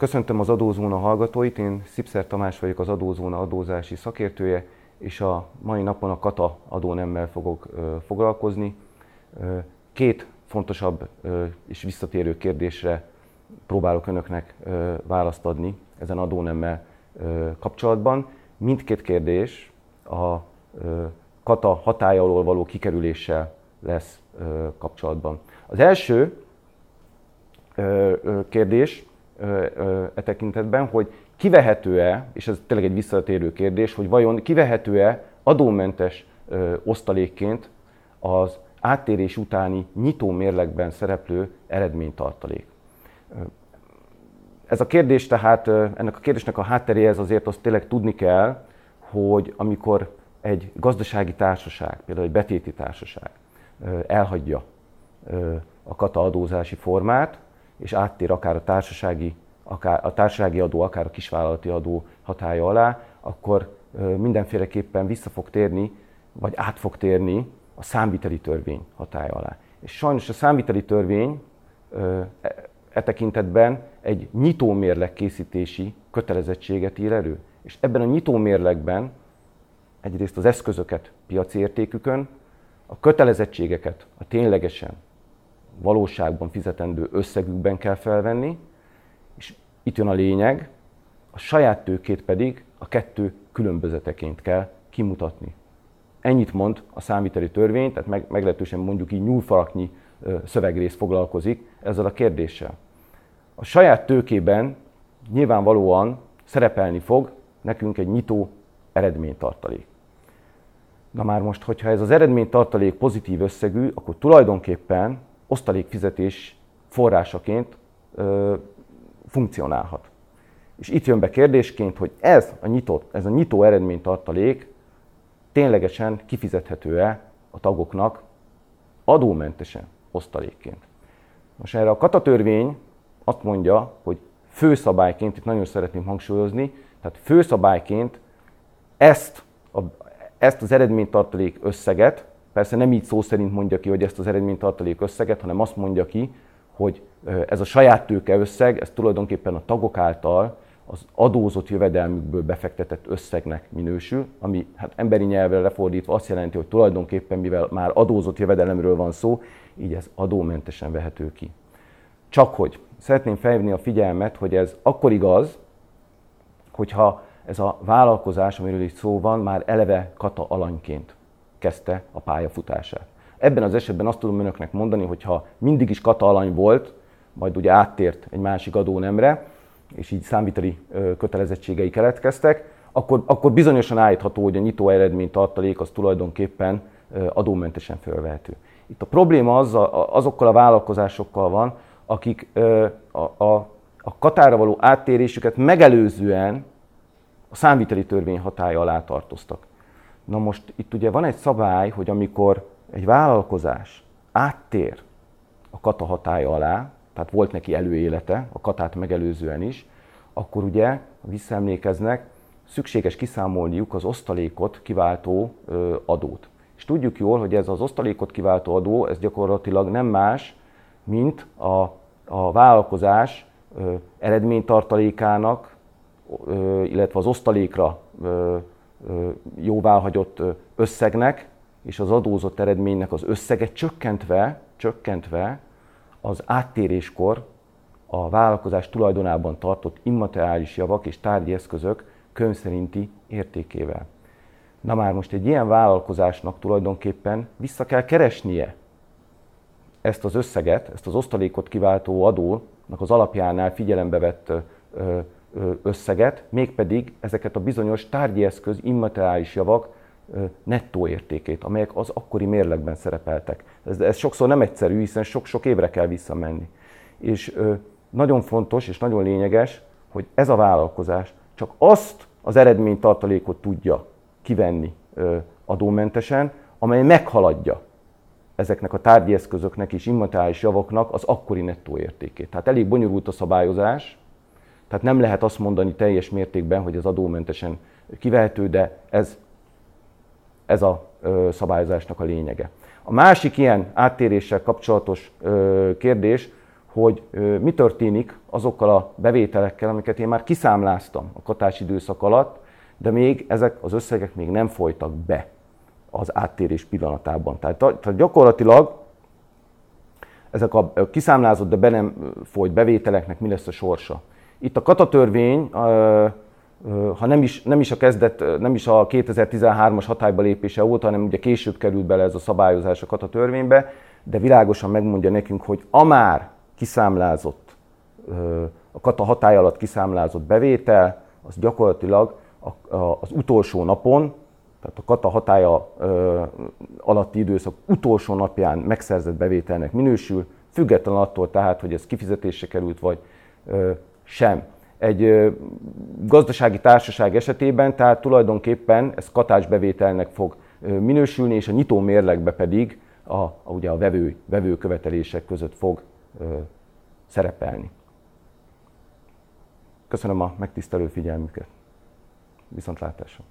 Köszöntöm az Adózóna hallgatóit, én Szipszer Tamás vagyok az Adózóna adózási szakértője, és a mai napon a kata adónemmel fogok foglalkozni. Két fontosabb és visszatérő kérdésre próbálok önöknek választ adni ezen adónemmel kapcsolatban. Mindkét kérdés a kata hatája alól való kikerüléssel lesz kapcsolatban. Az első kérdés e tekintetben, hogy kivehető-e, és ez tényleg egy visszatérő kérdés, hogy vajon kivehető-e adómentes osztalékként az áttérés utáni nyitó mérlegben szereplő eredménytartalék. Ez a kérdés tehát, ennek a kérdésnek a hátteréhez azért azt tényleg tudni kell, hogy amikor egy gazdasági társaság, például egy betéti társaság elhagyja a kata adózási formát, és áttér akár a társasági, akár a társasági adó, akár a kisvállalati adó hatája alá, akkor mindenféleképpen vissza fog térni, vagy át fog térni a számviteli törvény hatája alá. És sajnos a számviteli törvény e, e tekintetben egy nyitómérleg készítési kötelezettséget ír elő. És ebben a nyitómérlegben egyrészt az eszközöket piaci értékükön, a kötelezettségeket a ténylegesen valóságban fizetendő összegükben kell felvenni, és itt jön a lényeg, a saját tőkét pedig a kettő különbözeteként kell kimutatni. Ennyit mond a számviteli törvény, tehát meg, meglehetősen mondjuk így nyúlfaraknyi szövegrész foglalkozik ezzel a kérdéssel. A saját tőkében nyilvánvalóan szerepelni fog nekünk egy nyitó eredménytartalék. Na már most, hogyha ez az eredménytartalék pozitív összegű, akkor tulajdonképpen osztalékfizetés forrásaként ö, funkcionálhat. És itt jön be kérdésként, hogy ez a nyitott, ez a nyitó eredménytartalék ténylegesen kifizethető-e a tagoknak adómentesen osztalékként. Most erre a katatörvény azt mondja, hogy főszabályként, itt nagyon szeretném hangsúlyozni, tehát főszabályként ezt, a, ezt az eredménytartalék összeget Persze nem így szó szerint mondja ki, hogy ezt az eredménytartalék összeget, hanem azt mondja ki, hogy ez a saját tőke összeg, ez tulajdonképpen a tagok által az adózott jövedelmükből befektetett összegnek minősül, ami hát emberi nyelvre lefordítva azt jelenti, hogy tulajdonképpen, mivel már adózott jövedelemről van szó, így ez adómentesen vehető ki. Csak hogy szeretném felhívni a figyelmet, hogy ez akkor igaz, hogyha ez a vállalkozás, amiről itt szó van, már eleve kata alanyként kezdte a pályafutását. Ebben az esetben azt tudom önöknek mondani, hogy ha mindig is katalany volt, majd ugye áttért egy másik adónemre, és így számviteli kötelezettségei keletkeztek, akkor, akkor bizonyosan állítható, hogy a nyitó eredmény tartalék az tulajdonképpen adómentesen fölvehető. Itt a probléma az, azokkal a vállalkozásokkal van, akik a, a, a katára való áttérésüket megelőzően a számviteli törvény hatája alá tartoztak. Na most itt ugye van egy szabály, hogy amikor egy vállalkozás áttér a kata hatája alá, tehát volt neki előélete, a katát megelőzően is, akkor ugye, ha visszaemlékeznek, szükséges kiszámolniuk az osztalékot kiváltó adót. És tudjuk jól, hogy ez az osztalékot kiváltó adó, ez gyakorlatilag nem más, mint a, a vállalkozás eredménytartalékának, illetve az osztalékra jóváhagyott összegnek és az adózott eredménynek az összege csökkentve, csökkentve az áttéréskor a vállalkozás tulajdonában tartott immateriális javak és tárgyi eszközök könyv értékével. Na már most egy ilyen vállalkozásnak tulajdonképpen vissza kell keresnie ezt az összeget, ezt az osztalékot kiváltó adónak az alapjánál figyelembe vett összeget, mégpedig ezeket a bizonyos tárgyi eszköz, immateriális javak nettó értékét, amelyek az akkori mérlegben szerepeltek. Ez, ez sokszor nem egyszerű, hiszen sok-sok évre kell visszamenni. És nagyon fontos és nagyon lényeges, hogy ez a vállalkozás csak azt az eredménytartalékot tudja kivenni adómentesen, amely meghaladja ezeknek a tárgyi eszközöknek és immateriális javaknak az akkori nettó értékét. Tehát elég bonyolult a szabályozás, tehát nem lehet azt mondani teljes mértékben, hogy az adómentesen kivehető, de ez, ez a szabályozásnak a lényege. A másik ilyen áttéréssel kapcsolatos kérdés, hogy mi történik azokkal a bevételekkel, amiket én már kiszámláztam a katás időszak alatt, de még ezek az összegek még nem folytak be az áttérés pillanatában. Tehát, tehát gyakorlatilag ezek a kiszámlázott, de be nem folyt bevételeknek mi lesz a sorsa. Itt a katatörvény, ha nem is, nem is a kezdet, nem is a 2013-as hatályba lépése óta, hanem ugye később került bele ez a szabályozás a katatörvénybe, de világosan megmondja nekünk, hogy a már kiszámlázott, a kata hatály alatt kiszámlázott bevétel, az gyakorlatilag az utolsó napon, tehát a kata hatája alatti időszak utolsó napján megszerzett bevételnek minősül, független attól tehát, hogy ez kifizetésre került, vagy sem. Egy gazdasági társaság esetében, tehát tulajdonképpen ez bevételnek fog minősülni, és a nyitó mérlegbe pedig a, a, ugye a vevő, vevő követelések között fog szerepelni. Köszönöm a megtisztelő figyelmüket. Viszontlátásra!